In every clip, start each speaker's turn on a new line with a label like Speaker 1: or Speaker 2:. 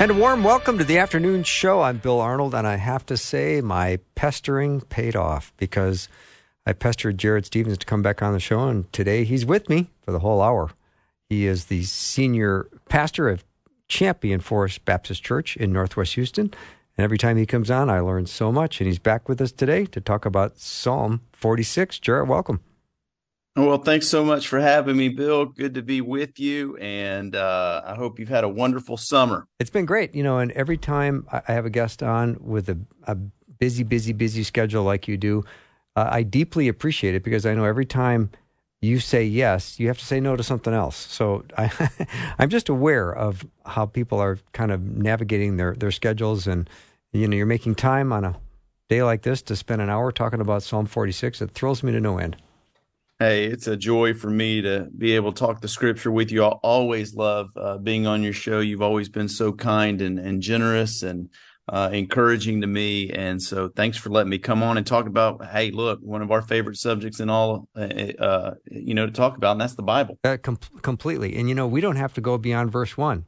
Speaker 1: And a warm welcome to the afternoon show. I'm Bill Arnold, and I have to say, my pestering paid off because I pestered Jarrett Stephens to come back on the show, and today he's with me for the whole hour. He is the senior pastor of Champion Forest Baptist Church in Northwest Houston. And every time he comes on, I learn so much. And he's back with us today to talk about Psalm 46. Jarrett, welcome.
Speaker 2: Well, thanks so much for having me, Bill. Good to be with you, and uh, I hope you've had a wonderful summer.
Speaker 1: It's been great, you know. And every time I have a guest on with a, a busy, busy, busy schedule like you do, uh, I deeply appreciate it because I know every time you say yes, you have to say no to something else. So I, I'm just aware of how people are kind of navigating their their schedules, and you know, you're making time on a day like this to spend an hour talking about Psalm 46. It thrills me to no end.
Speaker 2: Hey, it's a joy for me to be able to talk the scripture with you. I always love uh, being on your show. You've always been so kind and, and generous and uh, encouraging to me. And so thanks for letting me come on and talk about, hey, look, one of our favorite subjects in all, uh, uh you know, to talk about, and that's the Bible.
Speaker 1: Uh, com- completely. And, you know, we don't have to go beyond verse one.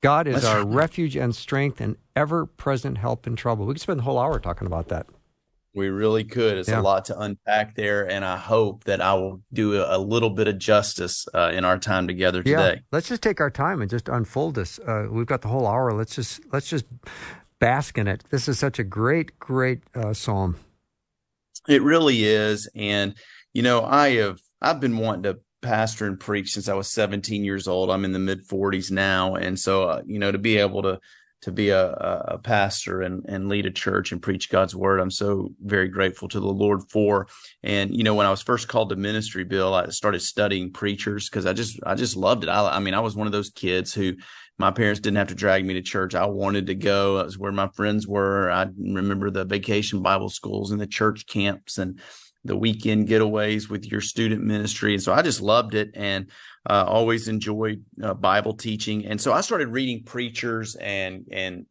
Speaker 1: God is that's our right. refuge and strength and ever present help in trouble. We could spend the whole hour talking about that.
Speaker 2: We really could. It's yeah. a lot to unpack there, and I hope that I will do a, little bit of justice uh, in our time together today.
Speaker 1: Yeah. Let's just take our time and just unfold this. Uh, we've got the whole hour. Let's just let's just bask in it. This is such a great, great uh, psalm.
Speaker 2: It really is, and you know, I have I've been wanting to pastor and preach since I was 17 years old. I'm in the mid 40s now, and so uh, you know, to be able to to be a, a pastor and, and lead a church and preach God's word. I'm so very grateful to the Lord for. And, you know, when I was first called to ministry, Bill, I started studying preachers because I just, I just loved it. I, I mean, I was one of those kids who my parents didn't have to drag me to church. I wanted to go. That was where my friends were. I remember the vacation Bible schools and the church camps and the weekend getaways with your student ministry. And so I just loved it. And uh, always enjoyed uh, Bible teaching, and so I started reading preachers and and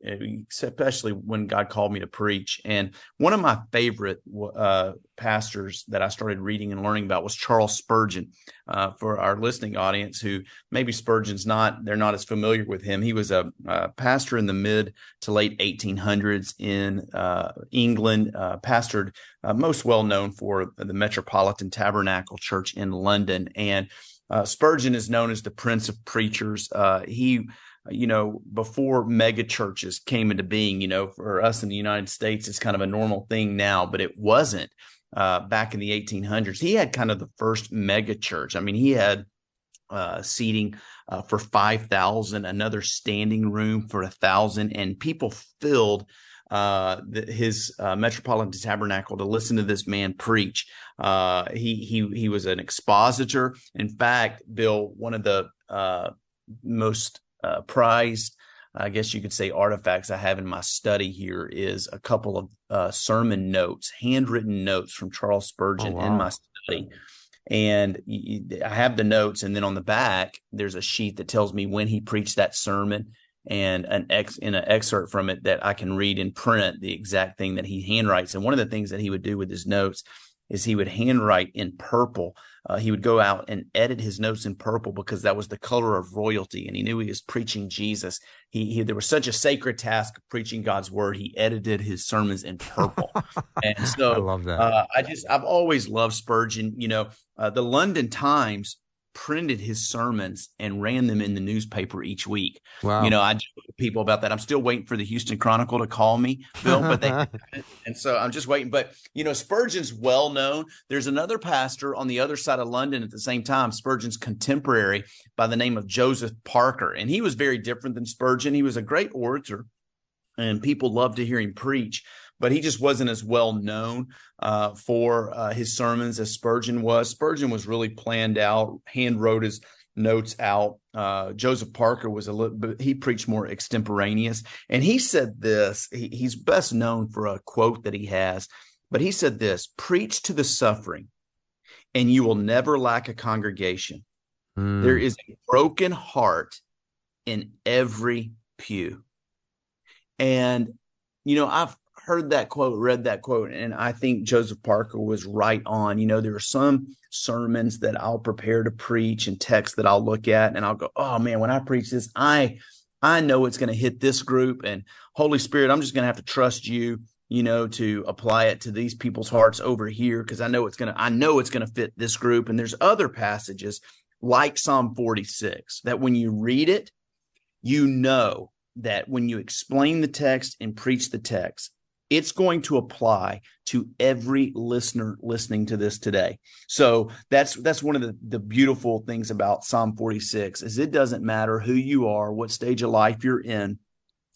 Speaker 2: especially when God called me to preach. And one of my favorite uh, pastors that I started reading and learning about was Charles Spurgeon. Uh, for our listening audience, who maybe Spurgeon's not they're not as familiar with him, he was a, pastor in the mid to late 1800s in uh, England. Uh, pastored most well known for the Metropolitan Tabernacle Church in London and uh, Spurgeon is known as the Prince of Preachers. Uh, he, you know, before mega churches came into being, you know, for us in the United States, it's kind of a normal thing now, but it wasn't uh, back in the 1800s. He had kind of the first mega church. I mean, he had uh, seating uh, for 5,000, another standing room for a thousand, and people filled uh, the, his uh, Metropolitan Tabernacle to listen to this man preach. Uh, he he he was an expositor. In fact, Bill, one of the uh, most uh, prized, I guess you could say, artifacts I have in my study here is a couple of uh, sermon notes, handwritten notes from Charles Spurgeon oh, wow. in my study. And I have the notes, and then on the back, there's a sheet that tells me when he preached that sermon and an ex in an excerpt from it that I can read in print the exact thing that he handwrites. And one of the things that he would do with his notes is he would handwrite in purple. Uh, he would go out and edit his notes in purple because that was the color of royalty, and he knew he was preaching Jesus. He, he there was such a sacred task of preaching God's word. He edited his sermons in purple, and so
Speaker 1: I love that.
Speaker 2: Uh, I just I've always loved Spurgeon. You know, uh, the London Times printed his sermons and ran them in the newspaper each week. Wow. You know, I joke with people about that. I'm still waiting for the Houston Chronicle to call me, Bill, but they and so I'm just waiting. But you know, Spurgeon's well known. There's another pastor on the other side of London at the same time, Spurgeon's contemporary by the name of Joseph Parker. And he was very different than Spurgeon. He was a great orator and people loved to hear him preach but he just wasn't as well known uh, for uh, his sermons as Spurgeon was. Spurgeon was really planned out, hand wrote his notes out. Uh, Joseph Parker was a little, bit he preached more extemporaneous, and he said this. He, he's best known for a quote that he has, but he said this: "Preach to the suffering, and you will never lack a congregation. Mm. There is a broken heart in every pew." And you know, I've heard that quote, read that quote, and I think Joseph Parker was right on. You know, there are some sermons that I'll prepare to preach and texts that I'll look at and I'll go, "Oh man, when I preach this, I I know it's going to hit this group and Holy Spirit, I'm just going to have to trust you, you know, to apply it to these people's hearts over here because I know it's going to I know it's going to fit this group." And there's other passages like Psalm 46 that when you read it, you know that when you explain the text and preach the text, it's going to apply to every listener listening to this today. So that's that's one of the, the beautiful things about Psalm 46 is it doesn't matter who you are, what stage of life you're in.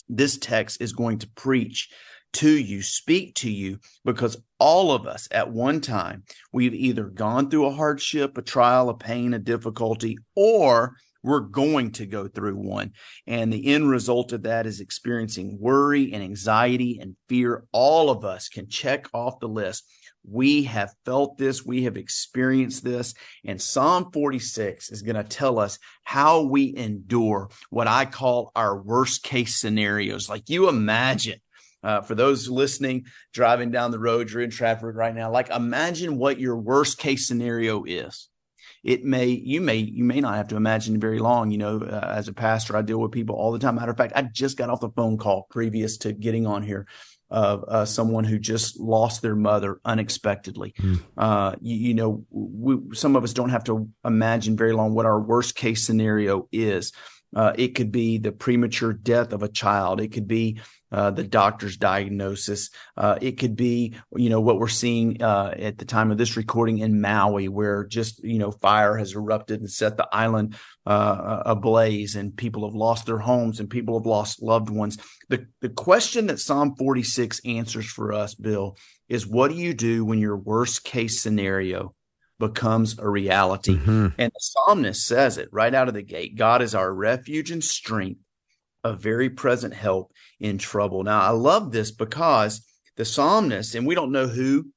Speaker 2: This text is going to preach to you, speak to you, because all of us at one time, we've either gone through a hardship, a trial, a pain, a difficulty, or we're going to go through one. And the end result of that is experiencing worry and anxiety and fear. All of us can check off the list. We have felt this. We have experienced this. And Psalm 46 is going to tell us how we endure what I call our worst case scenarios. Like you imagine uh, for those listening, driving down the road, you're in traffic right now. Like, imagine what your worst case scenario is it may you may you may not have to imagine very long you know uh, as a pastor i deal with people all the time matter of fact i just got off the phone call previous to getting on here of uh, someone who just lost their mother unexpectedly. Mm. Uh, you, you, know, we, some of us don't have to imagine very long what our worst case scenario is. Uh, it could be the premature death of a child. It could be uh, the doctor's diagnosis. Uh, it could be, you know, what we're seeing uh, at the time of this recording in Maui, where just, you know, fire has erupted and set the island uh, ablaze and people have lost their homes and people have lost loved ones. The, the question that Psalm 46 answers for us, Bill, is what do you do when your worst case scenario becomes a reality? Mm-hmm. And the psalmist says it right out of the gate God is our refuge and strength a very present help in trouble. Now, I love this because the psalmist, and we don't know who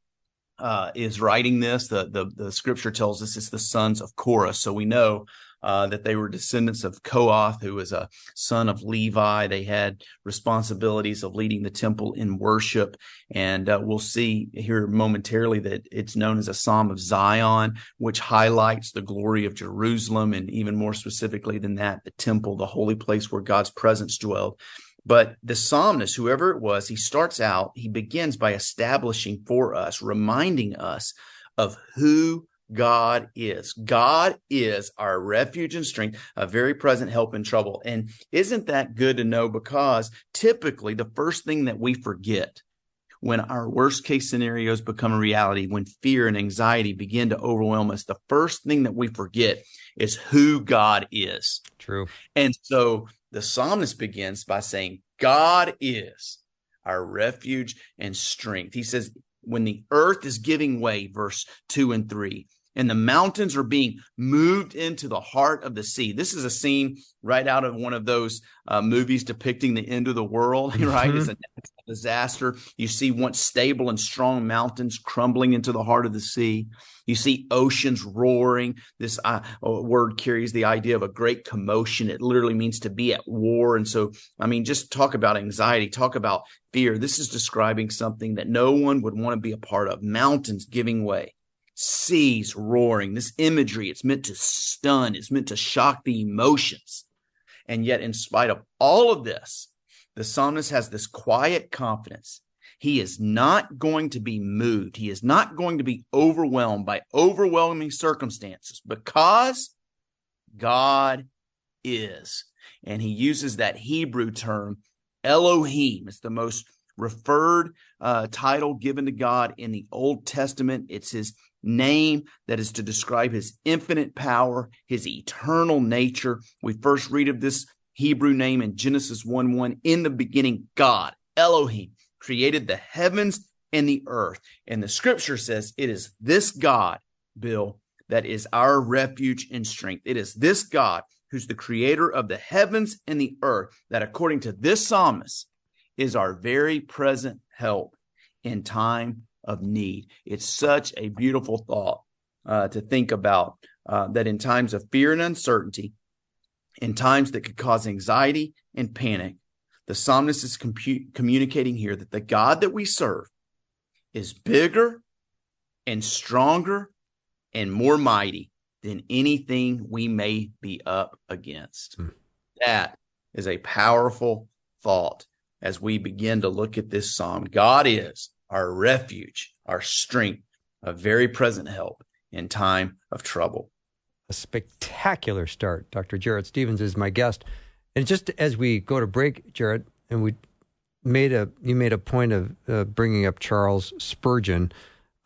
Speaker 2: uh, is writing this. The, the, the scripture tells us it's the sons of Korah. So we know uh, that they were descendants of Kohath, who was a son of Levi. They had responsibilities of leading the temple in worship. And uh, we'll see here momentarily that it's known as a Psalm of Zion, which highlights the glory of Jerusalem. And even more specifically than that, the temple, the holy place where God's presence dwelled. But the psalmist, whoever it was, he starts out, he begins by establishing for us, reminding us of who God is. God is our refuge and strength, a very present help in trouble. And isn't that good to know? Because typically the first thing that we forget when our worst case scenarios become a reality, when fear and anxiety begin to overwhelm us, the first thing that we forget is who God is.
Speaker 1: True.
Speaker 2: And so the psalmist begins by saying, God is our refuge and strength. He says, when the earth is giving way, verse two and three, and the mountains are being moved into the heart of the sea. This is a scene right out of one of those uh, movies depicting the end of the world, right? Mm-hmm. It's a disaster. You see once stable and strong mountains crumbling into the heart of the sea. You see oceans roaring. This uh, word carries the idea of a great commotion. It literally means to be at war. And so, I mean, just talk about anxiety, talk about fear. This is describing something that no one would want to be a part of. Mountains giving way seas roaring. This imagery, it's meant to stun, it's meant to shock the emotions. And yet, in spite of all of this, the psalmist has this quiet confidence. He is not going to be moved. He is not going to be overwhelmed by overwhelming circumstances because God is. And he uses that Hebrew term, Elohim. It's the most referred uh, title given to God in the Old Testament. It's his name that is to describe his infinite power, his eternal nature. We first read of this Hebrew name in Genesis 1 1. In the beginning, God, Elohim, created the heavens and the earth. And the scripture says it is this God, Bill, that is our refuge and strength. It is this God who's the creator of the heavens and the earth that, according to this psalmist, is our very present help in time of need. It's such a beautiful thought uh, to think about uh, that in times of fear and uncertainty, in times that could cause anxiety and panic, the psalmist is compu- communicating here that the God that we serve is bigger and stronger and more mighty than anything we may be up against. Mm. That is a powerful thought as we begin to look at this psalm. God is our refuge, our strength, a very present help in time of trouble.
Speaker 1: A spectacular start. Dr. Jarrett Stephens is my guest. And just as we go to break, Jarrett, and we made a you made a point of uh, bringing up Charles Spurgeon.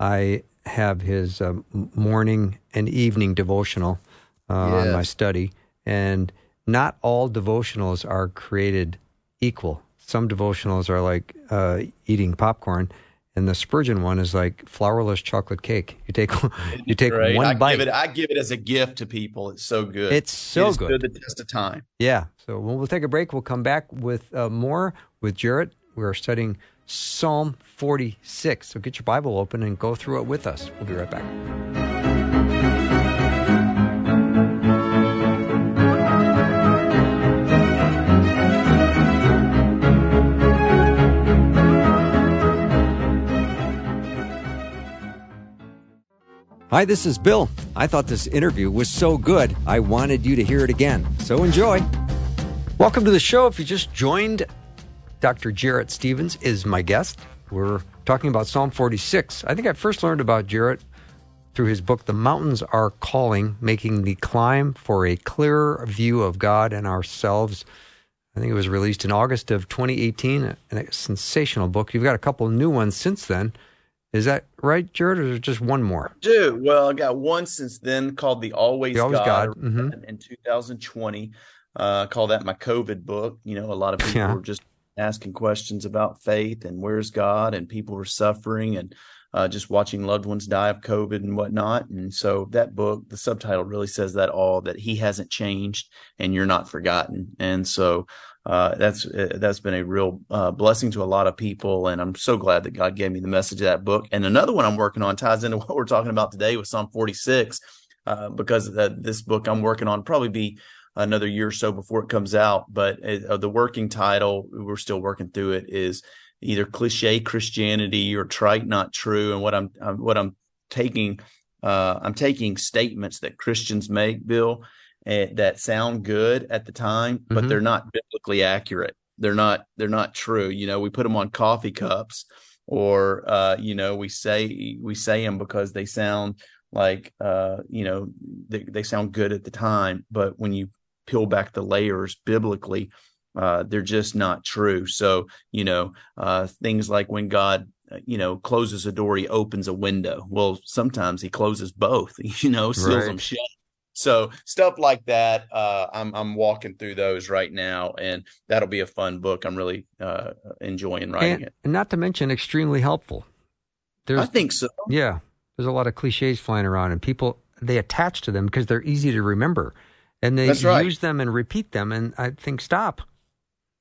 Speaker 1: I have his uh, morning and evening devotional uh, yes. on my study, and not all devotionals are created equal. Some devotionals are like uh, eating popcorn, and the Spurgeon one is like flourless chocolate cake. You take you take Great. one
Speaker 2: I
Speaker 1: bite.
Speaker 2: Give it, I give it as a gift to people. It's so good.
Speaker 1: It's so
Speaker 2: it
Speaker 1: good.
Speaker 2: the test of time.
Speaker 1: Yeah. So we'll, we'll take a break. We'll come back with uh, more with Jarrett. We are studying Psalm 46. So get your Bible open and go through it with us. We'll be right back. Hi, this is Bill. I thought this interview was so good, I wanted you to hear it again. So enjoy. Welcome to the show. If you just joined, Dr. Jarrett Stephens is my guest. We're talking about Psalm 46. I think I first learned about Jarrett through his book, The Mountains Are Calling, Making the Climb for a Clearer View of God and Ourselves. I think it was released in August of 2018, and a sensational book. You've got a couple new ones since then. Is that right, Jarrett, or is there just one more?
Speaker 2: Dude, well, I got one since then called The Always,
Speaker 1: the Always God,
Speaker 2: God. Mm-hmm. in 2020. Uh, call that my COVID book. You know, a lot of people yeah. were just asking questions about faith and where's God, and people were suffering and uh, just watching loved ones die of COVID and whatnot. And so that book, the subtitle really says that all that He hasn't changed and you're not forgotten. And so uh, that's uh, that's been a real uh, blessing to a lot of people, and I'm so glad that God gave me the message of that book. And another one I'm working on ties into what we're talking about today with Psalm 46, uh, because this book I'm working on probably be another year or so before it comes out. But it, uh, the working title, we're still working through it, is either cliche Christianity or trite not true. And what I'm, I'm what I'm taking, I'm taking statements that Christians make, Bill that sound good at the time, but mm-hmm. they're not biblically accurate. They're not they're not true. You know, we put them on coffee cups, or uh, you know, we say we say them because they sound like uh, you know they, they sound good at the time, but when you peel back the layers biblically, uh, they're just not true. So, you know, uh, things like when God, uh, you know, closes a door, he opens a window. Well, sometimes he closes both, you know, seals right. them shut. So stuff like that, uh, I'm I'm walking through those right now, and that'll be a fun book. I'm really uh, enjoying writing
Speaker 1: and,
Speaker 2: it.
Speaker 1: And not to mention, extremely helpful.
Speaker 2: There's, I think so.
Speaker 1: Yeah, there's a lot of cliches flying around, and people they attach to them because they're easy to remember, and they right. use them and repeat them. And I think stop.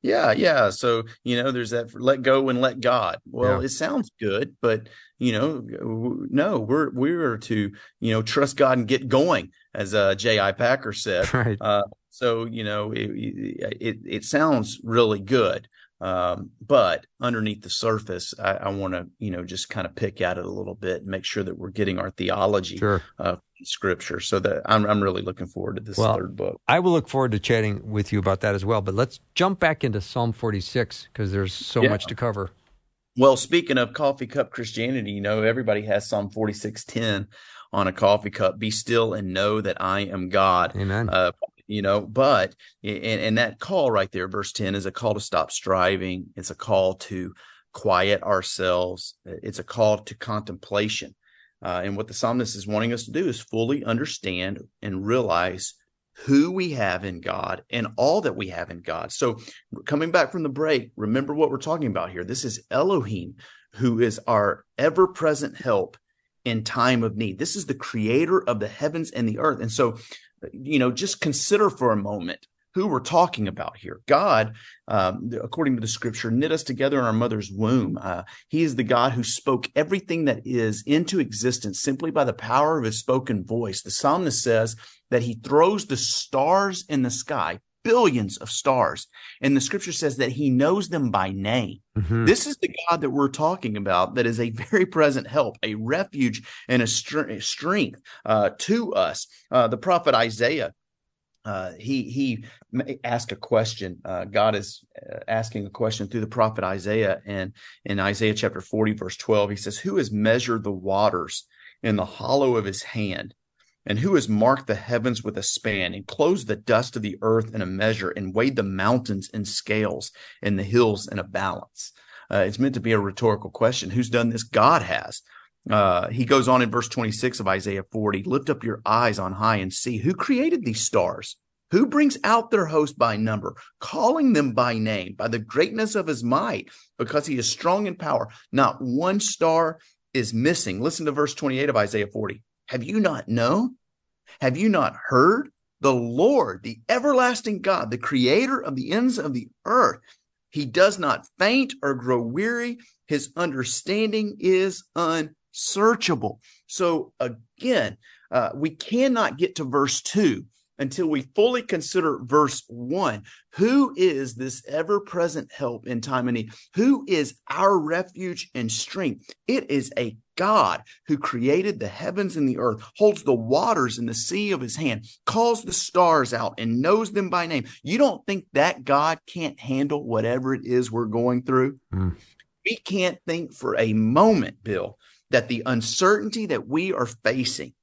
Speaker 2: Yeah, yeah. So, you know, there's that let go and let God. Well, yeah. it sounds good, but you know, no, we're we're to, you know, trust God and get going, as uh J.I. Packer said.
Speaker 1: Right.
Speaker 2: Uh, so, you know, it, it, it sounds really good. Um, but underneath the surface, I, I want to, you know, just kind of pick at it a little bit and make sure that we're getting our theology
Speaker 1: sure.
Speaker 2: uh, scripture. So that I'm, I'm really looking forward to this
Speaker 1: well,
Speaker 2: third book.
Speaker 1: I will look forward to chatting with you about that as well. But let's jump back into Psalm 46 because there's so yeah. much to cover.
Speaker 2: Well, speaking of coffee cup Christianity, you know, everybody has Psalm 46:10 on a coffee cup. Be still and know that I am God.
Speaker 1: Amen. Uh,
Speaker 2: you know but and, and that call right there verse 10 is a call to stop striving it's a call to quiet ourselves it's a call to contemplation uh, and what the psalmist is wanting us to do is fully understand and realize who we have in God and all that we have in God. So, coming back from the break, remember what we're talking about here. This is Elohim, who is our ever present help in time of need. This is the creator of the heavens and the earth. And so, you know, just consider for a moment who we're talking about here. God, um, according to the scripture, knit us together in our mother's womb. Uh, he is the God who spoke everything that is into existence simply by the power of his spoken voice. The psalmist says that he throws the stars in the sky billions of stars. And the scripture says that he knows them by name. Mm-hmm. This is the God that we're talking about that is a very present help, a refuge and a strength uh, to us. Uh, the prophet Isaiah uh, he he asked a question. Uh, God is uh, asking a question through the prophet Isaiah, and in Isaiah chapter forty, verse twelve, he says, "Who has measured the waters in the hollow of his hand, and who has marked the heavens with a span, and closed the dust of the earth in a measure, and weighed the mountains in scales, and the hills in a balance?" Uh, it's meant to be a rhetorical question. Who's done this? God has. Uh, he goes on in verse 26 of Isaiah 40 Lift up your eyes on high and see who created these stars, who brings out their host by number, calling them by name, by the greatness of his might, because he is strong in power. Not one star is missing. Listen to verse 28 of Isaiah 40. Have you not known? Have you not heard? The Lord, the everlasting God, the creator of the ends of the earth, he does not faint or grow weary. His understanding is un searchable. So again, uh, we cannot get to verse two until we fully consider verse one. Who is this ever present help in time of need? Who is our refuge and strength? It is a God who created the heavens and the earth, holds the waters in the sea of his hand, calls the stars out and knows them by name. You don't think that God can't handle whatever it is we're going through? Mm. We can't think for a moment, Bill, that the uncertainty that we are facing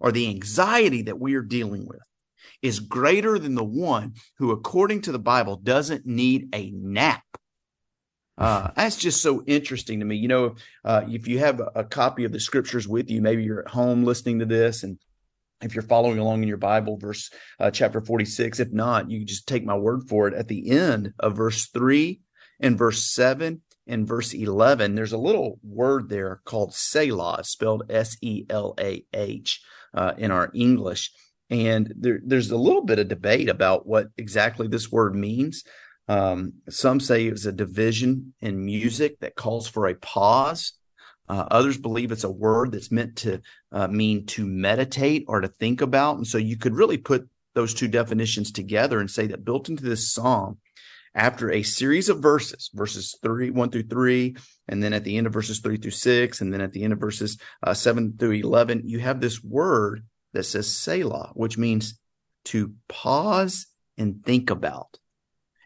Speaker 2: or the anxiety that we are dealing with is greater than the one who, according to the Bible, doesn't need a nap. Uh, that's just so interesting to me. You know, uh, if you have a, copy of the scriptures with you, maybe you're at home listening to this, and if you're following along in your Bible, verse uh, chapter 46, if not, you just take my word for it. At the end of verse 3 and verse 7 in verse 11, there's a little word there called Selah, spelled S E L A H uh, in our English. And there, there's a little bit of debate about what exactly this word means. Um, some say it's a division in music that calls for a pause. Uh, others believe it's a word that's meant to uh, mean to meditate or to think about. And so you could really put those two definitions together and say that built into this psalm after a series of verses, verses three, one through three, and then at the end of verses three through six, and then at the end of verses uh, seven through 11, you have this word that says Selah, which means to pause and think about.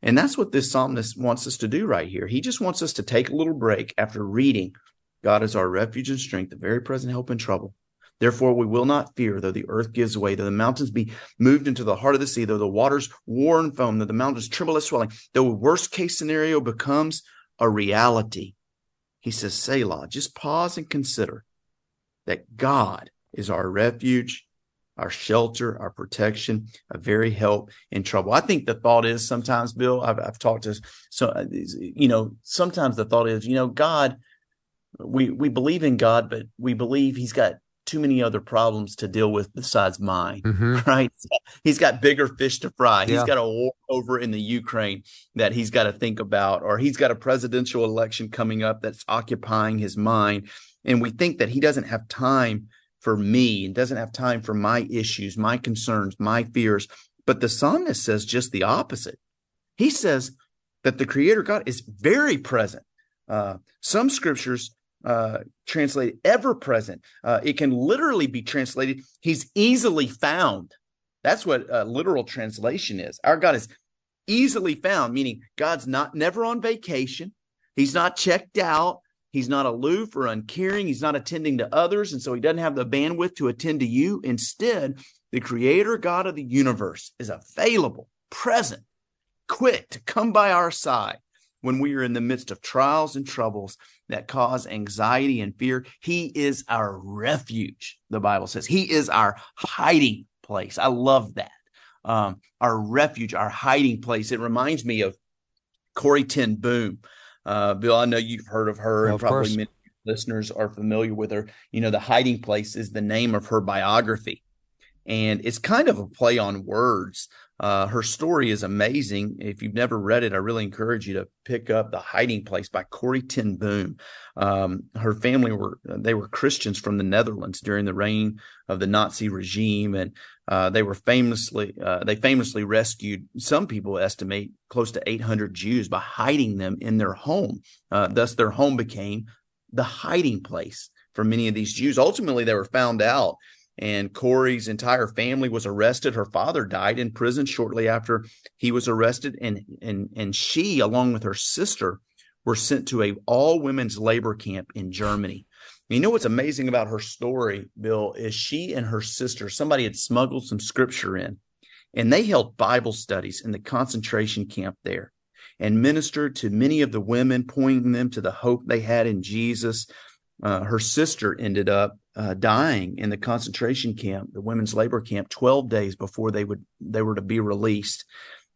Speaker 2: And that's what this psalmist wants us to do right here. He just wants us to take a little break after reading God is our refuge and strength, the very present help in trouble. Therefore, we will not fear, though the earth gives way, though the mountains be moved into the heart of the sea, though the waters war and foam, though the mountains tremble at swelling, though a worst case scenario becomes a reality. He says, Selah, just pause and consider that God is our refuge, our shelter, our protection, a very help in trouble. I think the thought is sometimes, Bill, I've, I've talked to so, uh, you know, sometimes the thought is, you know, God, we, we believe in God, but we believe he's got too many other problems to deal with besides mine, mm-hmm. right? He's got bigger fish to fry. He's yeah. got a war over in the Ukraine that he's got to think about, or he's got a presidential election coming up that's occupying his mind. And we think that he doesn't have time for me and doesn't have time for my issues, my concerns, my fears. But the psalmist says just the opposite. He says that the creator God is very present. Uh, some scriptures uh, translated ever present. Uh, it can literally be translated, He's easily found. That's what a literal translation is. Our God is easily found, meaning God's not never on vacation. He's not checked out. He's not aloof or uncaring. He's not attending to others. And so he doesn't have the bandwidth to attend to you. Instead, the creator God of the universe is available, present, quick to come by our side when we are in the midst of trials and troubles that cause anxiety and fear. He is our refuge, the Bible says. He is our hiding place. I love that. Um, our refuge, our hiding place. It reminds me of Corrie Ten Boom. Uh, Bill, I know you've heard of her,
Speaker 1: well,
Speaker 2: and probably many listeners are familiar with her, you know, The Hiding Place is the name of her biography. And it's kind of a play on words. Uh, her story is amazing. If you've never read it, I really encourage you to pick up The Hiding Place by Corrie ten Boom. Um, her family were they were Christians from the Netherlands during the reign of the Nazi regime, and uh, they were famously uh, they famously rescued. Some people estimate close to 800 Jews by hiding them in their home. Uh, thus, their home became the hiding place for many of these Jews. Ultimately, they were found out and Corrie's entire family was arrested. Her father died in prison shortly after he was arrested, and and and she, along with her sister, were sent to a all women's labor camp in Germany. You know what's amazing about her story, Bill, is she and her sister, somebody had smuggled some scripture in, and they held Bible studies in the concentration camp there and ministered to many of the women, pointing them to the hope they had in Jesus. Uh, her sister ended up uh, dying in the concentration camp, the women's labor camp, 12 days before they would they were to be released.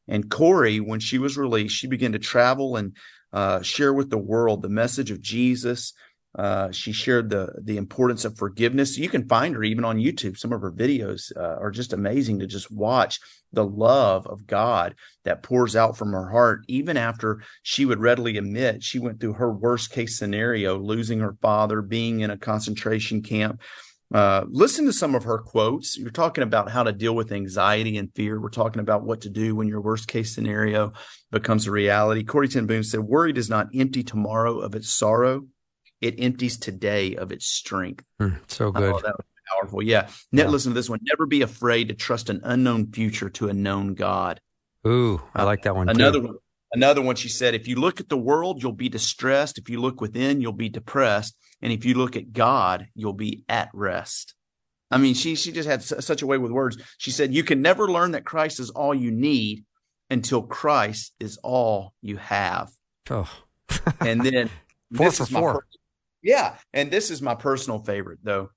Speaker 2: And Corrie, when she was released, she began to travel and uh, share with the world the message of Jesus, uh, she shared the the importance of forgiveness. You can find her even on YouTube. Some of her videos uh, are just amazing to just watch the love of God that pours out from her heart, even after she would readily admit she went through her worst case scenario, losing her father, being in a concentration camp. Uh, listen to some of her quotes. You're talking about how to deal with anxiety and fear. We're talking about what to do when your worst case scenario becomes a reality. Corrie ten Boom said, Worry does not empty tomorrow of its sorrow it empties today of its strength.
Speaker 1: Mm, so good. Oh,
Speaker 2: that was powerful. Yeah. yeah. Listen to this one. Never be afraid to trust an unknown future to a known God.
Speaker 1: Ooh, I like that one.
Speaker 2: Another
Speaker 1: too.
Speaker 2: one. Another one. She said, if you look at the world, you'll be distressed. If you look within, you'll be depressed. And if you look at God, you'll be at rest. I mean, she she just had such a way with words. She said, "You can never learn that Christ is all you need until Christ is all you have." Oh. and then
Speaker 1: four for four.
Speaker 2: Yeah. And this is my personal favorite, though.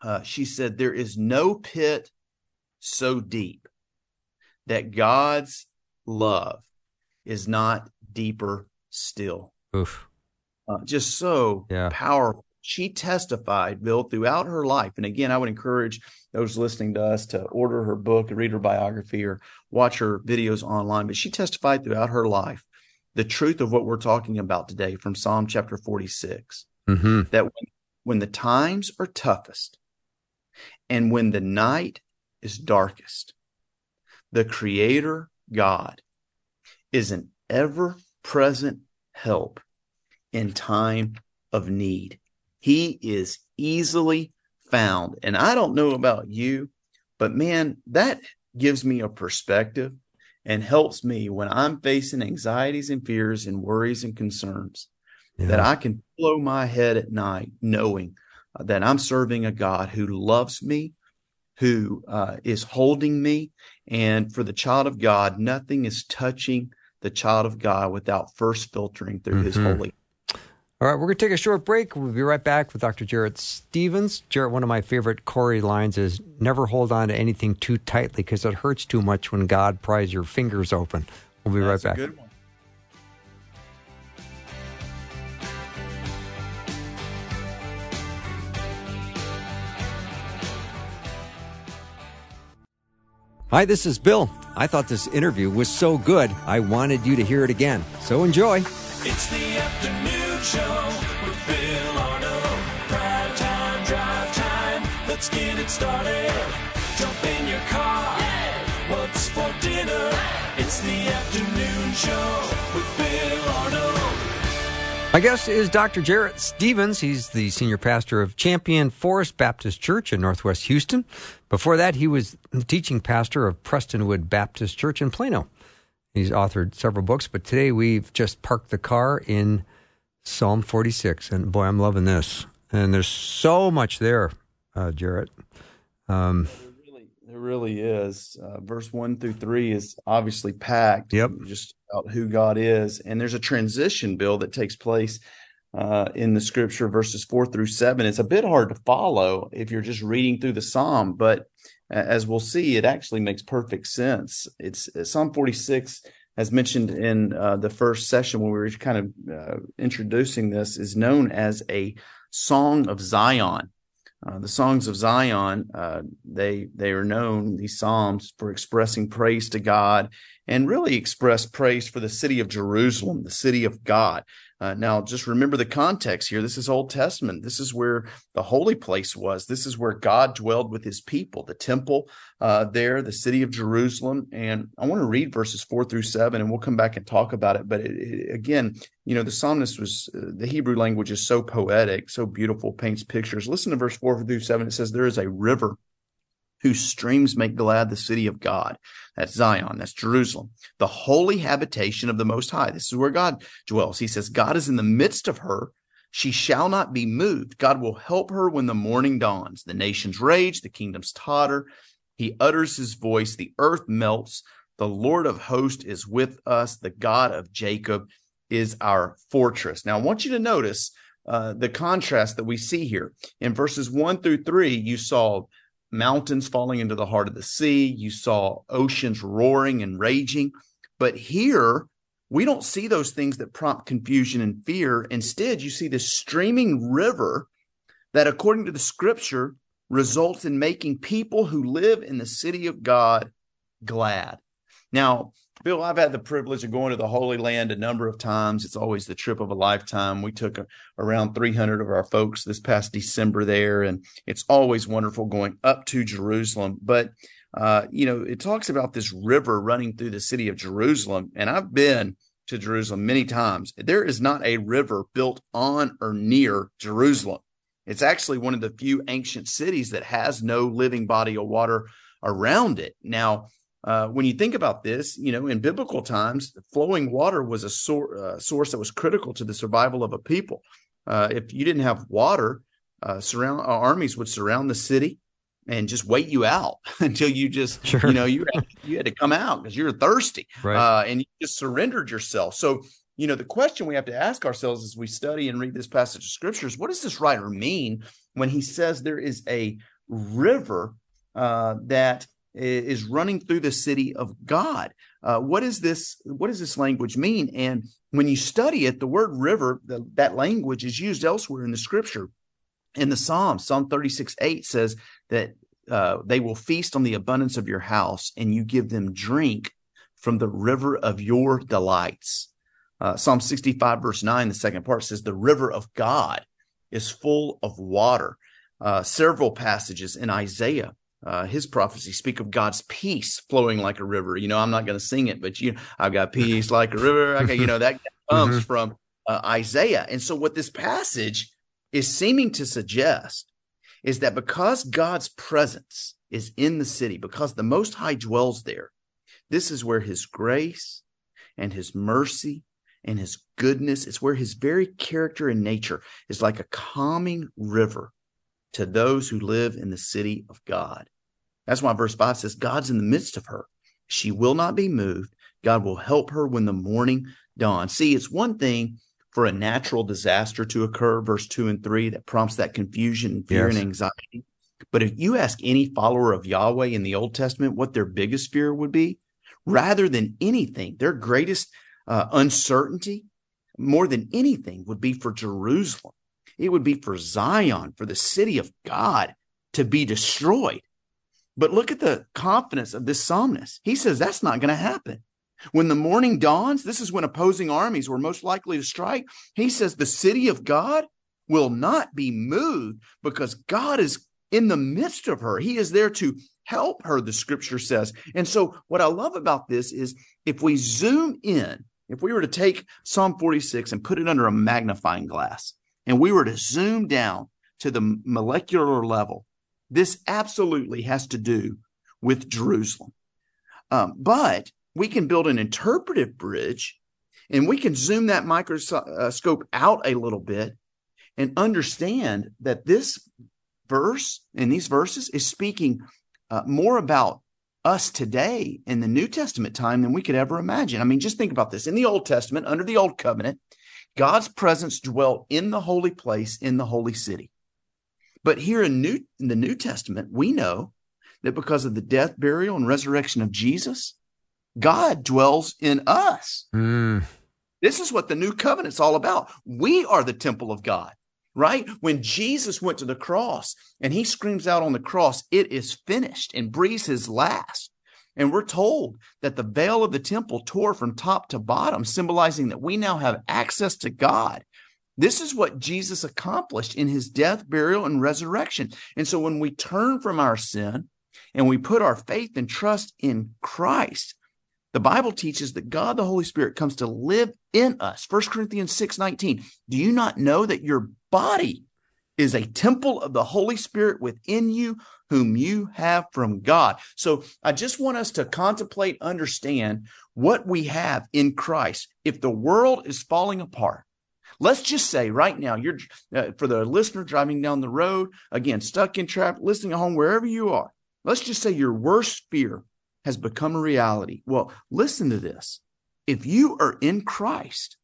Speaker 2: Uh, she said, There is no pit so deep that God's love is not deeper still.
Speaker 1: Oof.
Speaker 2: Uh, just so
Speaker 1: yeah.
Speaker 2: powerful. She testified, Bill, throughout her life. And again, I would encourage those listening to us to order her book, read her biography, or watch her videos online. But she testified throughout her life the truth of what we're talking about today from Psalm chapter 46
Speaker 1: mm-hmm.
Speaker 2: that when, when the times are toughest and when the night is darkest, the Creator God is an ever present help in time of need. He is easily found. And I don't know about you, but man, that gives me a perspective and helps me when I'm facing anxieties and fears and worries and concerns yeah. that I can blow my head at night knowing uh, that I'm serving a God who loves me, who uh, is holding me. And for the child of God, nothing is touching the child of God without first filtering through mm-hmm. his holy.
Speaker 1: All right, we're going to take a short break. We'll be right back with Dr. Jarrett Stephens. Jarrett, one of my favorite Corrie lines is never hold on to anything too tightly because it hurts too much when God pries your fingers open. We'll be
Speaker 2: That's
Speaker 1: right back. Hi, this is Bill. I thought this interview was so good, I wanted you to hear it again. So enjoy.
Speaker 3: It's the afternoon show with Bill Arnold. Prime time, drive time. Let's get it started. Jump in your car. What's for dinner? It's the afternoon show with Bill.
Speaker 1: My guest is Dr. Jarrett Stephens. He's the senior pastor of Champion Forest Baptist Church in Northwest Houston. Before that, he was the teaching pastor of Prestonwood Baptist Church in Plano. He's authored several books, but today we've just parked the car in Psalm 46. And boy, I'm loving this. And there's so much there, uh, Jarrett.
Speaker 2: Um, there, really, there really is. Uh, verse 1 through 3 is obviously packed.
Speaker 1: Yep.
Speaker 2: Just about who God is. And there's a transition, Bill, that takes place uh, in the scripture, verses four through seven. It's a bit hard to follow if you're just reading through the psalm, but as we'll see, it actually makes perfect sense. It's Psalm 46 as mentioned in uh, the first session when we were kind of uh, introducing this, is known as a song of Zion. Uh, the songs of Zion, uh, they they are known these psalms for expressing praise to God and really express praise for the city of Jerusalem, the city of God. Uh, now, just remember the context here. This is Old Testament. This is where the holy place was. This is where God dwelled with his people, the temple uh, there, the city of Jerusalem. And I want to read verses four through seven, and we'll come back and talk about it. But it, it, again, you know, the psalmist was, uh, the Hebrew language is so poetic, so beautiful, paints pictures. Listen to verse four through seven. It says, There is a river whose streams make glad the city of God. That's Zion. That's Jerusalem, the holy habitation of the Most High. This is where God dwells. He says, God is in the midst of her. She shall not be moved. God will help her when the morning dawns. The nations rage, the kingdoms totter. He utters his voice, the earth melts. The Lord of hosts is with us. The God of Jacob is our fortress. Now, I want you to notice uh, the contrast that we see here. In verses one through three, you saw mountains falling into the heart of the sea. You saw oceans roaring and raging. But here, we don't see those things that prompt confusion and fear. Instead, you see this streaming river that, according to the scripture, results in making people who live in the city of God glad. Now, Bill, I've had the privilege of going to the Holy Land a number of times. It's always the trip of a lifetime. We took a, around 300 of our folks this past December there, and it's always wonderful going up to Jerusalem. But, uh, you know, it talks about this river running through the city of Jerusalem, and I've been to Jerusalem many times. There is not a river built on or near Jerusalem. It's actually one of the few ancient cities that has no living body of water around it. Now, uh, when you think about this, you know, in biblical times, flowing water was a sor- uh, source that was critical to the survival of a people. Uh, if you didn't have water, uh, surround uh, armies would surround the city and just wait you out until you just, sure. you know, you had, you had to come out because you were thirsty, right. and you just surrendered yourself. So, you know, the question we have to ask ourselves as we study and read this passage of scriptures: What does this writer mean when he says there is a river that is running through the city of God. Uh, what is this? What does this language mean? And when you study it, the word river, the, that language is used elsewhere in the scripture. In the Psalms, Psalm 36 8 says that uh, they will feast on the abundance of your house and you give them drink from the river of your delights. Uh, Psalm 65 verse 9, the second part says the river of God is full of water. Uh, several passages in Isaiah uh, his prophecy speak of God's peace flowing like a river. You know, I'm not going to sing it, but you, I've got peace like a river. Okay, you know that comes mm-hmm. from uh, Isaiah. And so, what this passage is seeming to suggest is that because God's presence is in the city, because the Most High dwells there, this is where His grace and His mercy and His goodness, it's where His very character and nature is like a calming river to those who live in the city of God. That's why verse 5 says, God's in the midst of her. She will not be moved. God will help her when the morning dawns. See, it's one thing for a natural disaster to occur, verse 2 and 3, that prompts that confusion, fear, yes. and anxiety. But if you ask any follower of Yahweh in the Old Testament what their biggest fear would be, rather than anything, their greatest uh, uncertainty, more than anything, would be for Jerusalem. It would be for Zion, for the city of God to be destroyed. But look at the confidence of this psalmist. He says that's not going to happen. When the morning dawns, this is when opposing armies were most likely to strike. He says the city of God will not be moved because God is in the midst of her. He is there to help her, the scripture says. And so, what I love about this is if we zoom in, if we were to take Psalm 46 and put it under a magnifying glass, and we were to zoom down to the molecular level, this absolutely has to do with Jerusalem. Um, but we can build an interpretive bridge and we can zoom that microscope out a little bit and understand that this verse and these verses is speaking uh, more about us today in the New Testament time than we could ever imagine. I mean, just think about this. In the Old Testament, under the Old Covenant, God's presence dwelt in the holy place in the holy city. But here in, New, in the New Testament, we know that because of the death, burial, and resurrection of Jesus, God dwells in us.
Speaker 1: Mm.
Speaker 2: This is what the new covenant's all about. We are the temple of God, right? When Jesus went to the cross and he screams out on the cross, it is finished and breathes his last. And we're told that the veil of the temple tore from top to bottom, symbolizing that we now have access to God. This is what Jesus accomplished in his death, burial, and resurrection. And so when we turn from our sin and we put our faith and trust in Christ, the Bible teaches that God the Holy Spirit comes to live in us. 1 Corinthians 6 19. Do you not know that your body is a temple of the Holy Spirit within you, whom you have from God? So I just want us to contemplate, understand what we have in Christ. If the world is falling apart, Let's just say right now, you're uh, for the listener driving down the road, again, stuck in traffic, listening at home, wherever you are. Let's just say your worst fear has become a reality. Well, listen to this. If you are in Christ,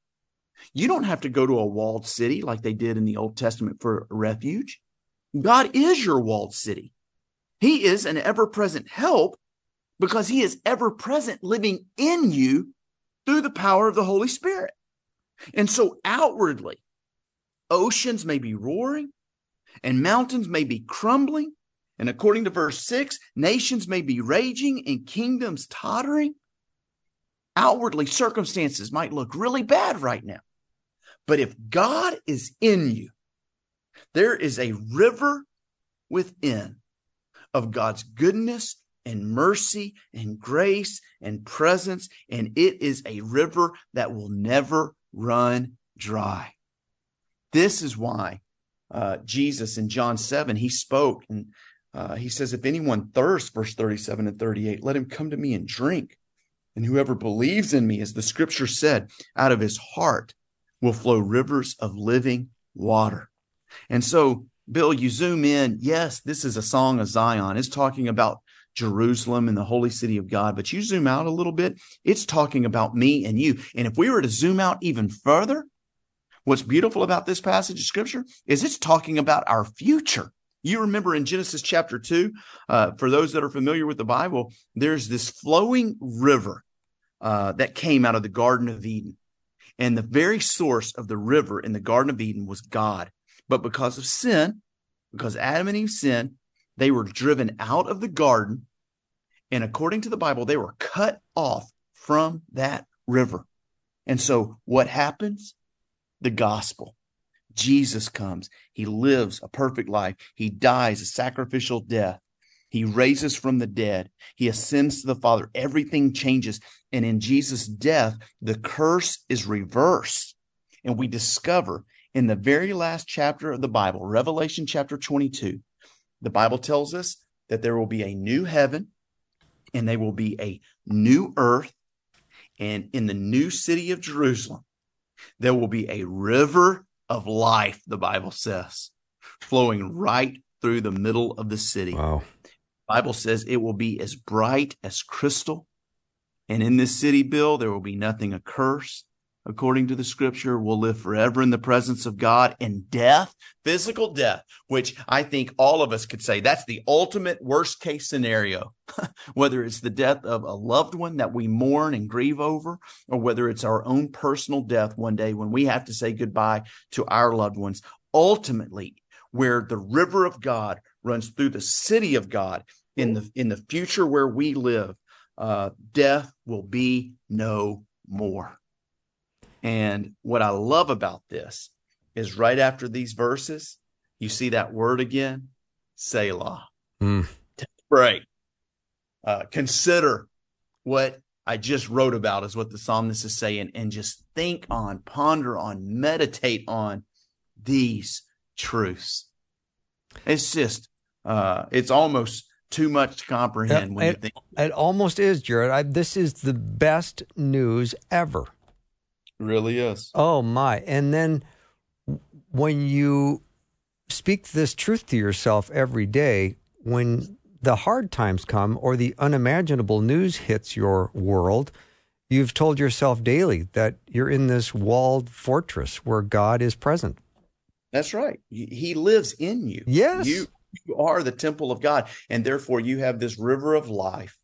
Speaker 2: you don't have to go to a walled city like they did in the Old Testament for refuge. God is your walled city. He is an ever present help because he is ever present living in you through the power of the Holy Spirit. And so outwardly, oceans may be roaring and mountains may be crumbling. And according to verse six, nations may be raging and kingdoms tottering. Outwardly, circumstances might look really bad right now. But if God is in you, there is a river within of God's goodness and mercy and grace and presence. And it is a river that will never run dry. This is why uh, Jesus in John 7, he spoke and uh, he says, If anyone thirsts, verse 37 and 38, let him come to me and drink. And whoever believes in me, as the scripture said, out of his heart will flow rivers of living water. And so, Bill, you zoom in. Yes, this is a song of Zion. It's talking about Jerusalem and the holy city of God. But you zoom out a little bit, it's talking about me and you. And if we were to zoom out even further, what's beautiful about this passage of scripture is it's talking about our future. You remember in Genesis chapter 2, uh, for those that are familiar with the Bible, there's this flowing river uh, that came out of the Garden of Eden. And the very source of the river in the Garden of Eden was God. But because of sin, because Adam and Eve sinned, they were driven out of the garden. And according to the Bible, they were cut off from that river. And so what happens? The gospel. Jesus comes. He lives a perfect life. He dies a sacrificial death. He raises from the dead. He ascends to the Father. Everything changes. And in Jesus' death, the curse is reversed. And we discover in the very last chapter of the Bible, Revelation chapter 22, the Bible tells us that there will be a new heaven and there will be a new earth. And in the new city of Jerusalem, there will be a river of life, the Bible says, flowing right through the middle of the city.
Speaker 1: Wow.
Speaker 2: Bible says it will be as bright as crystal. And in this city, Bill, there will be nothing accursed, according to the scripture, will live forever in the presence of God and death, physical death, which I think all of us could say that's the ultimate worst case scenario, whether it's the death of a loved one that we mourn and grieve over, or whether it's our own personal death one day when we have to say goodbye to our loved ones. Ultimately, where the river of God runs through the city of God in the, in the future where we live, uh, death will be no more. And what I love about this is right after these verses, you see that word again, Selah.
Speaker 1: Mm.
Speaker 2: Break. Uh, consider what I just wrote about, is what the psalmist is saying, and just think on, ponder on, meditate on these truths. It's just, uh, it's almost too much to comprehend
Speaker 1: Yeah,
Speaker 2: when you
Speaker 1: it,
Speaker 2: think.
Speaker 1: it almost is, Jarrett. I, this is the best news ever.
Speaker 2: Really is.
Speaker 1: Oh my! And then when you speak this truth to yourself every day, when the hard times come or the unimaginable news hits your world, you've told yourself daily that you're in this walled fortress where God is present.
Speaker 2: That's right. He lives in you.
Speaker 1: Yes.
Speaker 2: You, you are the temple of God. And therefore, you have this river of life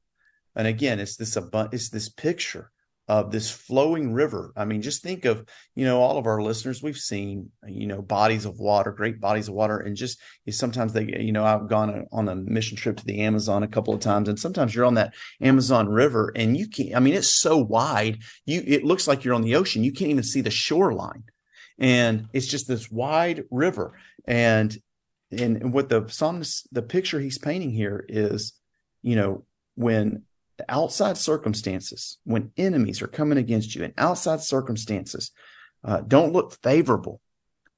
Speaker 2: And again, it's this abundant, it's this picture of this flowing river. I mean, just think of, you know, all of our listeners, we've seen, you know, bodies of water, great bodies of water. And just sometimes they, you know, I've gone on a mission trip to the Amazon a couple of times and sometimes you're on that Amazon river and you can't, I mean, it's so wide. You, it looks like you're on the ocean. You can't even see the shoreline. And it's just this wide river. And, and what the psalmist, the picture he's painting here is, you know, when the outside circumstances, when enemies are coming against you and outside circumstances uh, don't look favorable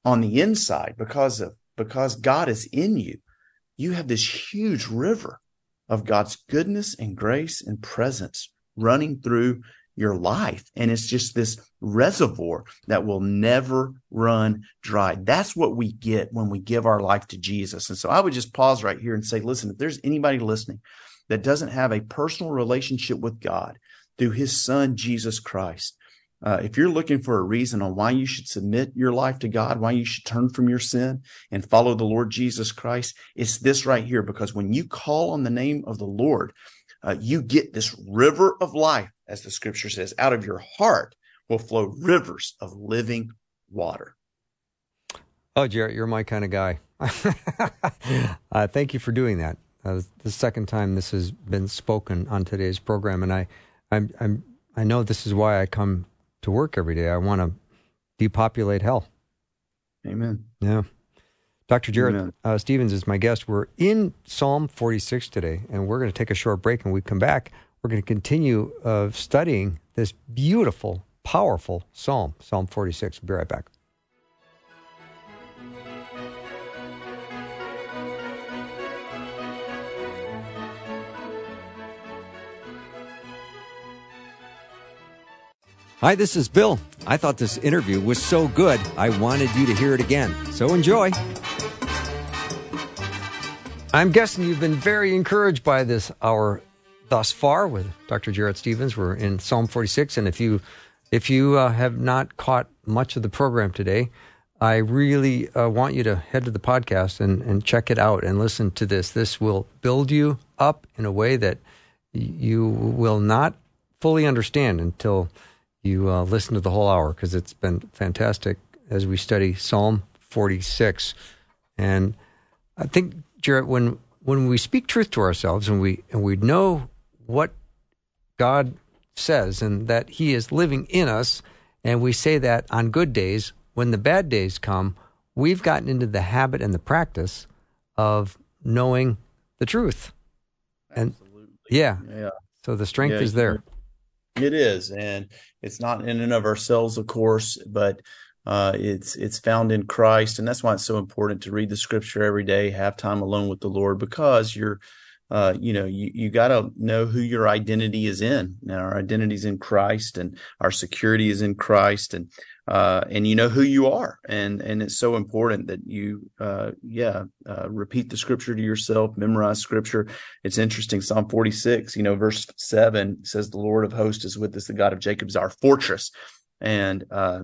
Speaker 2: on the inside because of because God is in you, you have this huge river of God's goodness and grace and presence running through your life. And it's just this reservoir that will never run dry. That's what we get when we give our life to Jesus. And so I would just pause right here and say, listen, if there's anybody listening that doesn't have a personal relationship with God through his son, Jesus Christ, uh, if you're looking for a reason on why you should submit your life to God, why you should turn from your sin and follow the Lord Jesus Christ, it's this right here. Because when you call on the name of the Lord, uh, you get this river of life, as the scripture says, out of your heart will flow rivers of living water.
Speaker 1: Oh, Jarrett, you're my kind of guy. uh, thank you for doing that. Uh, the second time this has been spoken on today's program, and I, I'm, I'm, I know this is why I come to work every day. I want to depopulate hell.
Speaker 2: Amen.
Speaker 1: Yeah. Dr. Jarrett uh, Stephens is my guest. We're in Psalm 46 today, and we're going to take a short break. And we come back, we're going to continue uh, studying this beautiful, powerful psalm, Psalm 46. We'll be right back. Hi, this is Bill. I thought this interview was so good, I wanted you to hear it again. So enjoy. I'm guessing you've been very encouraged by this hour thus far with Dr. Jarrett Stephens. We're in Psalm 46, and if you if you uh, have not caught much of the program today, I really uh, want you to head to the podcast and, and check it out and listen to this. This will build you up in a way that you will not fully understand until you uh, listen to the whole hour because it's been fantastic as we study Psalm 46. And I think, Jarrett, when when we speak truth to ourselves and we and we know what God says and that He is living in us, and we say that on good days, when the bad days come, we've gotten into the habit and the practice of knowing the truth. And
Speaker 2: Absolutely.
Speaker 1: yeah,
Speaker 2: Yeah.
Speaker 1: so the strength
Speaker 2: Yeah,
Speaker 1: is there.
Speaker 2: It is, and it's not in and of ourselves, of course, but uh, it's it's found in Christ, and that's why it's so important to read the Scripture every day, have time alone with the Lord, because you're, uh, you know, you you got to know who your identity is in. Now, our identity is in Christ, and our security is in Christ, and uh, and you know who you are, and and it's so important that you, uh, yeah, uh, repeat the Scripture to yourself, memorize Scripture. It's interesting. Psalm 46, you know, verse seven says, "The Lord of hosts is with us; the God of Jacob is our fortress." And uh,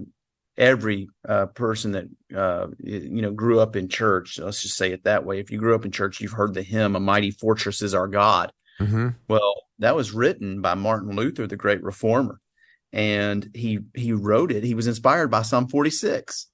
Speaker 2: every uh, person that uh, you know grew up in church, let's just say it that way. If you grew up in church, you've heard the hymn, "A mighty fortress is our God."
Speaker 1: hmm
Speaker 2: Well, that was written by Martin Luther, the great reformer, and he he wrote it. He was inspired by Psalm 46,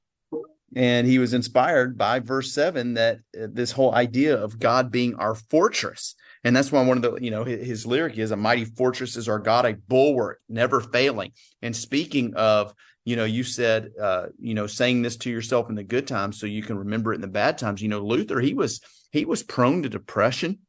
Speaker 2: and he was inspired by verse seven that uh, this whole idea of God being our fortress. And that's why one of the, you know, his, his lyric is a mighty fortress is our God, a bulwark, never failing. And speaking of, you know, you said, uh, you know, saying this to yourself in the good times so you can remember it in the bad times. You know, Luther, he was he was prone to depression.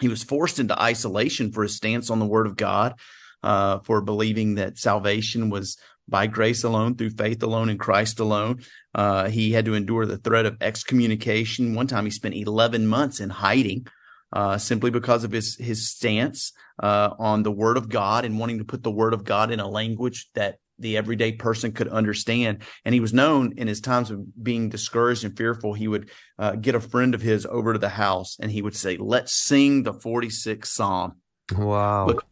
Speaker 2: He was forced into isolation for his stance on the Word of God, uh, for believing that salvation was by grace alone, through faith alone, in Christ alone. Uh, he had to endure the threat of excommunication. One time, he spent 11 months in hiding. Uh, simply because of his his stance uh, on the Word of God and wanting to put the Word of God in a language that the everyday person could understand. And he was known in his times of being discouraged and fearful. He would uh, get a friend of his over to the house and he would say, "Let's sing the 46th Psalm."
Speaker 1: Wow.
Speaker 2: Look,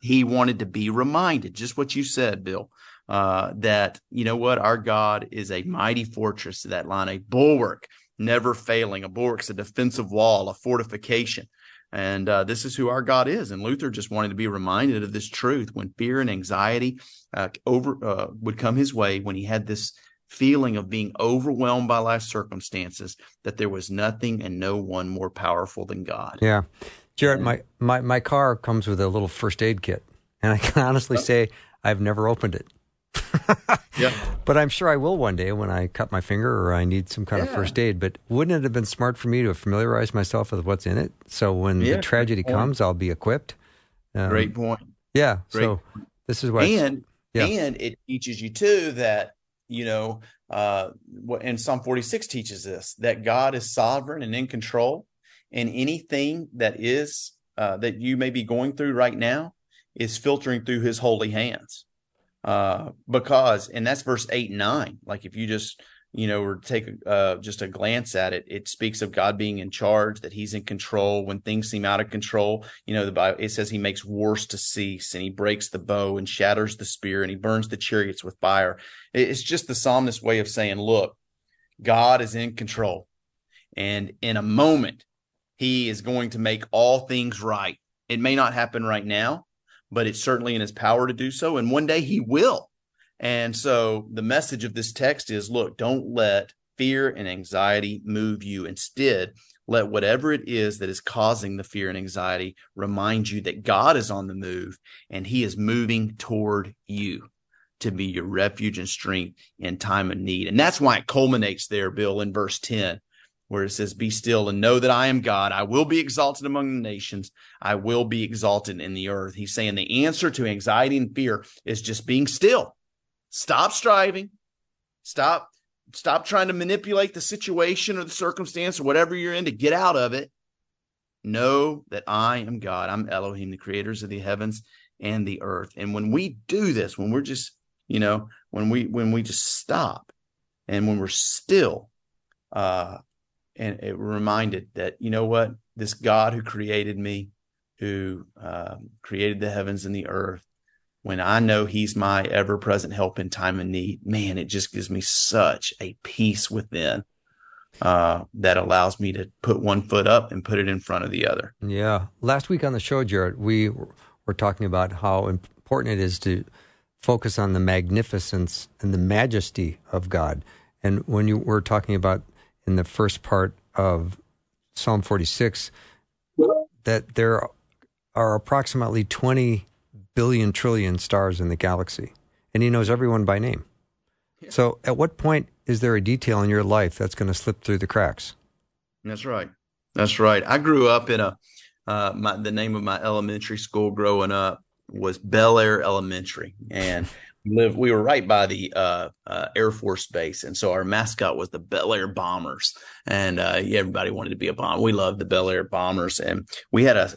Speaker 2: He wanted to be reminded, just what you said, Bill, uh, that you know what, our God is a mighty fortress. That line, a bulwark never failing. A bulwark's a defensive wall, a fortification. And uh, this is who our God is. And Luther just wanted to be reminded of this truth when fear and anxiety uh, over uh, would come his way, when he had this feeling of being overwhelmed by life circumstances, that there was nothing and no one more powerful than God.
Speaker 1: Yeah. Jarrett, my, my, my car comes with a little first aid kit. And I can honestly say I've never opened it.
Speaker 2: Yeah.
Speaker 1: But I'm sure I will one day when I cut my finger or I need some kind of first aid. But wouldn't it have been smart for me to familiarize myself with what's in it? So when
Speaker 2: Yeah,
Speaker 1: the tragedy comes, I'll be equipped. Um,
Speaker 2: Great point.
Speaker 1: Yeah.
Speaker 2: Great
Speaker 1: So this is why.
Speaker 2: and
Speaker 1: yeah.
Speaker 2: and it teaches you too that you know uh and psalm 46 teaches this that god is sovereign and in control and anything that is uh that you may be going through right now is filtering through his holy hands. Uh because and that's verse 8 and 9 like if you just you know or take uh just a glance at it it speaks of god being in charge that he's in control. When things seem out of control you know the bible it says he makes wars to cease and he breaks the bow and shatters the spear and he burns the chariots with fire. It's just the psalmist's way of saying look god is in control. And in a moment he is going to make all things right it may not happen right now but it's certainly in his power to do so and one day he will and so the message of this text is look, don't let fear and anxiety move you. Instead, let whatever it is that is causing the fear and anxiety remind you that God is on the move and he is moving toward you to be your refuge and strength in time of need. And that's why it culminates there, Bill, in verse 10, where it says, Be still and know that I am God. I will be exalted among the nations. I will be exalted in the earth. He's saying the answer to anxiety and fear is just being still stop striving stop stop trying to manipulate the situation or the circumstance or whatever you're in to get out of it know that i am god i'm elohim the creators of the heavens and the earth and when we do this when we're just you know when we when we just stop and when we're still uh and it reminded that you know what this god who created me who um, created the heavens and the earth when I know he's my ever present help in time of need, man, it just gives me such a peace within uh, that allows me to put one foot up and put it in front of the other.
Speaker 1: Yeah. Last week on the show, Jarrett, we were talking about how important it is to focus on the magnificence and the majesty of God. And when you were talking about in the first part of Psalm 46, that there are approximately 20 billion trillion stars in the galaxy, and He knows everyone by name. So, at what point is there a detail in your life that's going to slip through the cracks?
Speaker 2: That's right. That's right. I grew up in a uh, my the name of my elementary school growing up was Bel Air Elementary, and we we were right by the uh, uh, Air Force Base, and so our mascot was the Bel Air Bombers, and uh, everybody wanted to be a bomb. We loved the Bel Air Bombers, and we had a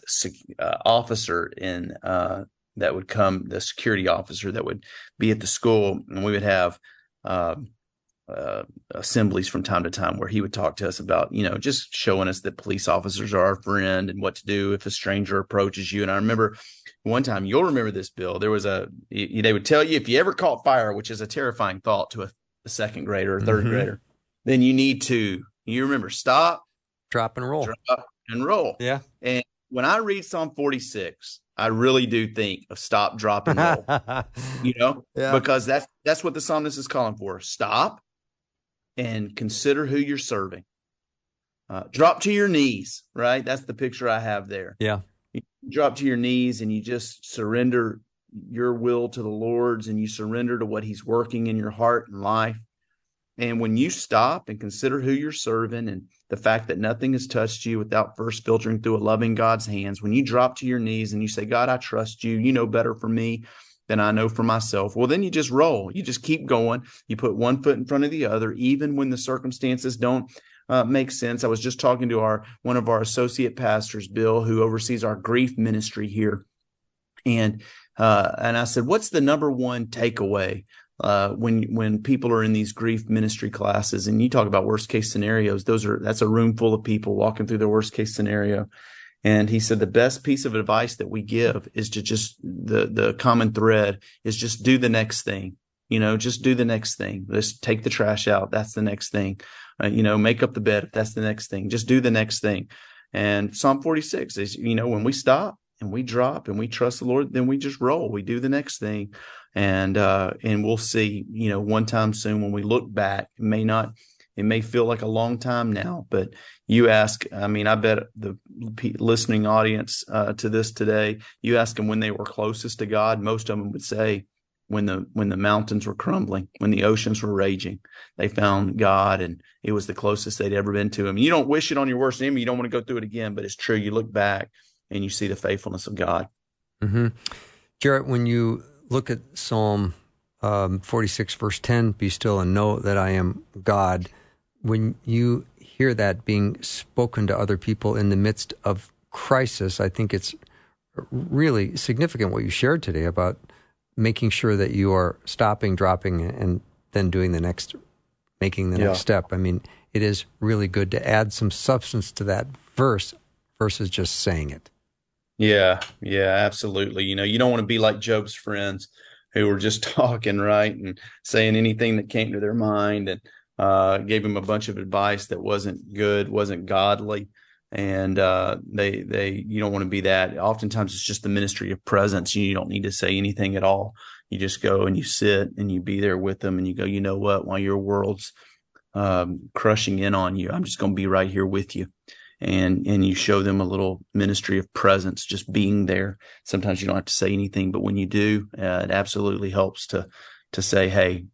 Speaker 2: uh, officer in uh, that would come, the security officer that would be at the school, and we would have. Um, uh, assemblies from time to time where he would talk to us about, you know, just showing us that police officers are our friend and what to do if a stranger approaches you. And I remember one time, you'll remember this, Bill. There was a they would tell you if you ever caught fire, which is a terrifying thought to a, a second grader or 3rd
Speaker 1: Mhm.
Speaker 2: grader, then you need to, you remember, stop,
Speaker 1: Drop and roll.
Speaker 2: drop, and roll.
Speaker 1: Yeah.
Speaker 2: And when I read Psalm 46, I really do think of stop, drop, and roll. you know,
Speaker 1: Yeah.
Speaker 2: because that's that's what the psalmist is calling for. Stop and consider who you're serving. Uh, drop to your knees, right? That's the picture I have there.
Speaker 1: yeah.
Speaker 2: Drop to your knees and you just surrender your will to the Lord's and you surrender to what He's working in your heart and life. And when you stop and consider who you're serving and the fact that nothing has touched you without first filtering through a loving God's hands, when you drop to your knees and you say, God, I trust you, you know better for me than I know for myself, well, then you just roll. You just keep going. You put one foot in front of the other, even when the circumstances don't uh, make sense. I was just talking to our one of our associate pastors, Bill, who oversees our grief ministry here, and uh, and I said, "What's the number one takeaway uh, when when people are in these grief ministry classes?" And you talk about worst case scenarios; those are that's a room full of people walking through their worst case scenario. And he said the best piece of advice that we give is to just the the common thread is just do the next thing. You know, just do the next thing. Let's take the trash out. That's the next thing. Uh, you know, make up the bed. If That's the next thing. Just do the next thing. And Psalm 46 is, you know, when we stop and we drop and we trust the Lord, then we just roll. We do the next thing. And, uh, and we'll see, you know, one time soon when we look back, it may not, it may feel like a long time now, but you ask, I mean, I bet the listening audience uh, to this today, you ask them when they were closest to God, most of them would say, when the when the mountains were crumbling, when the oceans were raging, they found God, and it was the closest they'd ever been to Him. You don't wish it on your worst enemy; you don't want to go through it again, but it's true. You look back and you see the faithfulness of God.
Speaker 1: Mm-hmm. Jarrett, when you look at Psalm um, 46, verse 10, be still and know that I am God. When you hear that being spoken to other people in the midst of crisis, I think it's really significant what you shared today about making sure that you are stopping, dropping, and then doing the next, making the yeah. next step. I mean, it is really good to add some substance to that verse versus just saying it.
Speaker 2: Yeah, yeah, absolutely. You know, you don't want to be like Job's friends who were just talking, right, and saying anything that came to their mind and uh, gave him a bunch of advice that wasn't good, wasn't godly. And uh, they they you don't want to be that. Oftentimes it's just the ministry of presence. You don't need to say anything at all. You just go and you sit and you be there with them and you go, you know what? While your world's um, crushing in on you, I'm just going to be right here with you and and you show them a little ministry of presence, just being there. Sometimes you don't have to say anything, but when you do, uh, it absolutely helps to to say, "Hey,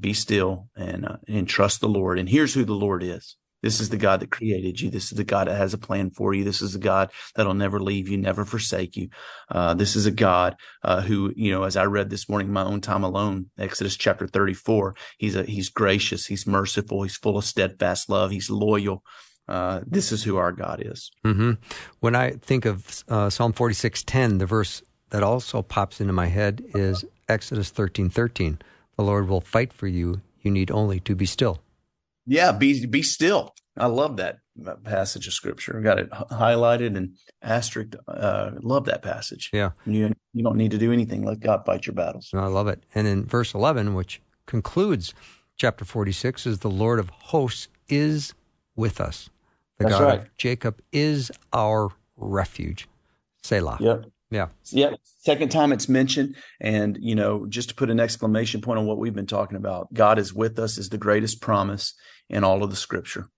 Speaker 2: be still and uh, and trust the Lord." And here's who the Lord is. This is the God that created you. This is the God that has a plan for you. This is a God that'll never leave you, never forsake you. Uh, this is a God uh, who, you know, as I read this morning, my own time alone, Exodus chapter 34, he's a, he's gracious. He's merciful. He's full of steadfast love. He's loyal uh, this is who our God is.
Speaker 1: Mm-hmm. When I think of uh, Psalm forty six ten, the verse that also pops into my head is Exodus thirteen thirteen. The Lord will fight for you. You need only to be still.
Speaker 2: Yeah, be be still. I love that passage of scripture. I got it highlighted and asterisked. Uh, love that passage.
Speaker 1: Yeah,
Speaker 2: you you don't need to do anything. Let God fight your battles.
Speaker 1: I love it. And in verse eleven, which concludes chapter forty six, is the Lord of hosts is with us. The
Speaker 2: That's
Speaker 1: God
Speaker 2: right.
Speaker 1: of Jacob is our refuge. Selah.
Speaker 2: Yep.
Speaker 1: Yeah.
Speaker 2: Yeah. Second time it's mentioned. And, you know, just to put an exclamation point on what we've been talking about, God is with us is the greatest promise in all of the scripture.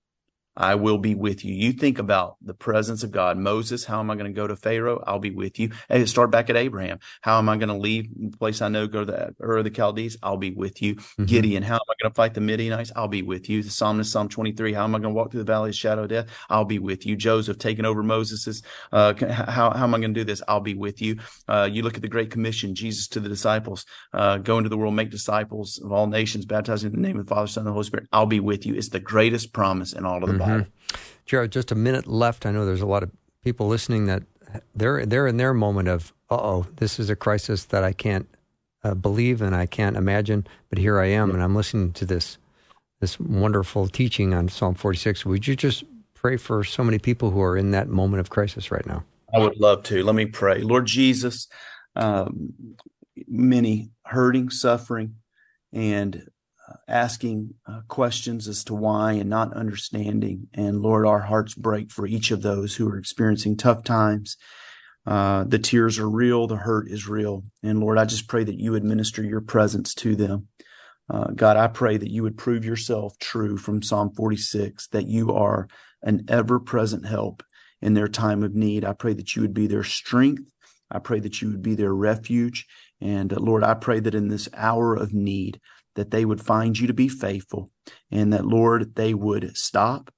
Speaker 2: I will be with you. You think about the presence of God. Moses, how am I going to go to Pharaoh? I'll be with you. And start back at Abraham. How am I going to leave the place I know, go to the Ur of the Chaldees? I'll be with you. Mm-hmm. Gideon, how am I going to fight the Midianites? I'll be with you. The psalmist, Psalm 23, how am I going to walk through the valley of shadow of death? I'll be with you. Joseph taking over Moses's, uh, how, how am I going to do this? I'll be with you. Uh, you look at the Great Commission, Jesus to the disciples, uh, go into the world, make disciples of all nations, baptizing in the name of the Father, Son, and the Holy Spirit. I'll be with you. It's the greatest promise in all of the mm-hmm. Bible.
Speaker 1: Jarrett, just a minute left. I know there's a lot of people listening that they're they're in their moment of, uh oh, this is a crisis that I can't uh, believe and I can't imagine, but here I am, and I'm listening to this this wonderful teaching on Psalm 46. Would you just pray for so many people who are in that moment of crisis right now?
Speaker 2: I would love to. Let me pray, Lord Jesus. Um, many hurting, suffering, and asking uh, questions as to why and not understanding. And Lord, our hearts break for each of those who are experiencing tough times. Uh, the tears are real, the hurt is real. And Lord, I just pray that you administer your presence to them. Uh, God, I pray that you would prove yourself true from Psalm 46, that you are an ever present help in their time of need. I pray that you would be their strength. I pray that you would be their refuge. And uh, Lord, I pray that in this hour of need, that they would find you to be faithful and that, Lord, they would stop,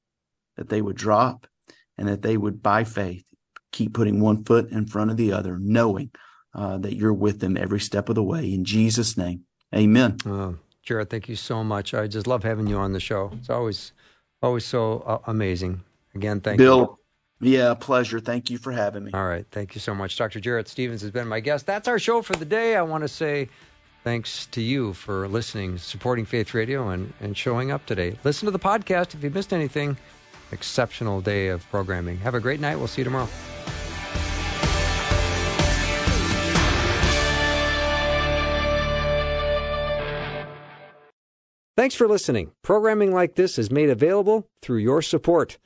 Speaker 2: that they would drop, and that they would, by faith, keep putting one foot in front of the other, knowing uh, that you're with them every step of the way. In Jesus' name, amen.
Speaker 1: Uh, Jarrett, thank you so much. I just love having you on the show. It's always, always so uh, amazing. Again, thank
Speaker 2: Bill,
Speaker 1: you.
Speaker 2: Bill, yeah, pleasure. Thank you for having me.
Speaker 1: All right. Thank you so much. Dr. Jarrett Stephens has been my guest. That's our show for the day. I want to say Thanks to you for listening, supporting Faith Radio, and, and showing up today. Listen to the podcast if you missed anything. Exceptional day of programming. Have a great night. We'll see you tomorrow. Thanks for listening. Programming like this is made available through your support.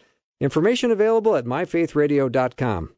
Speaker 1: Information available at myfaithradio.com.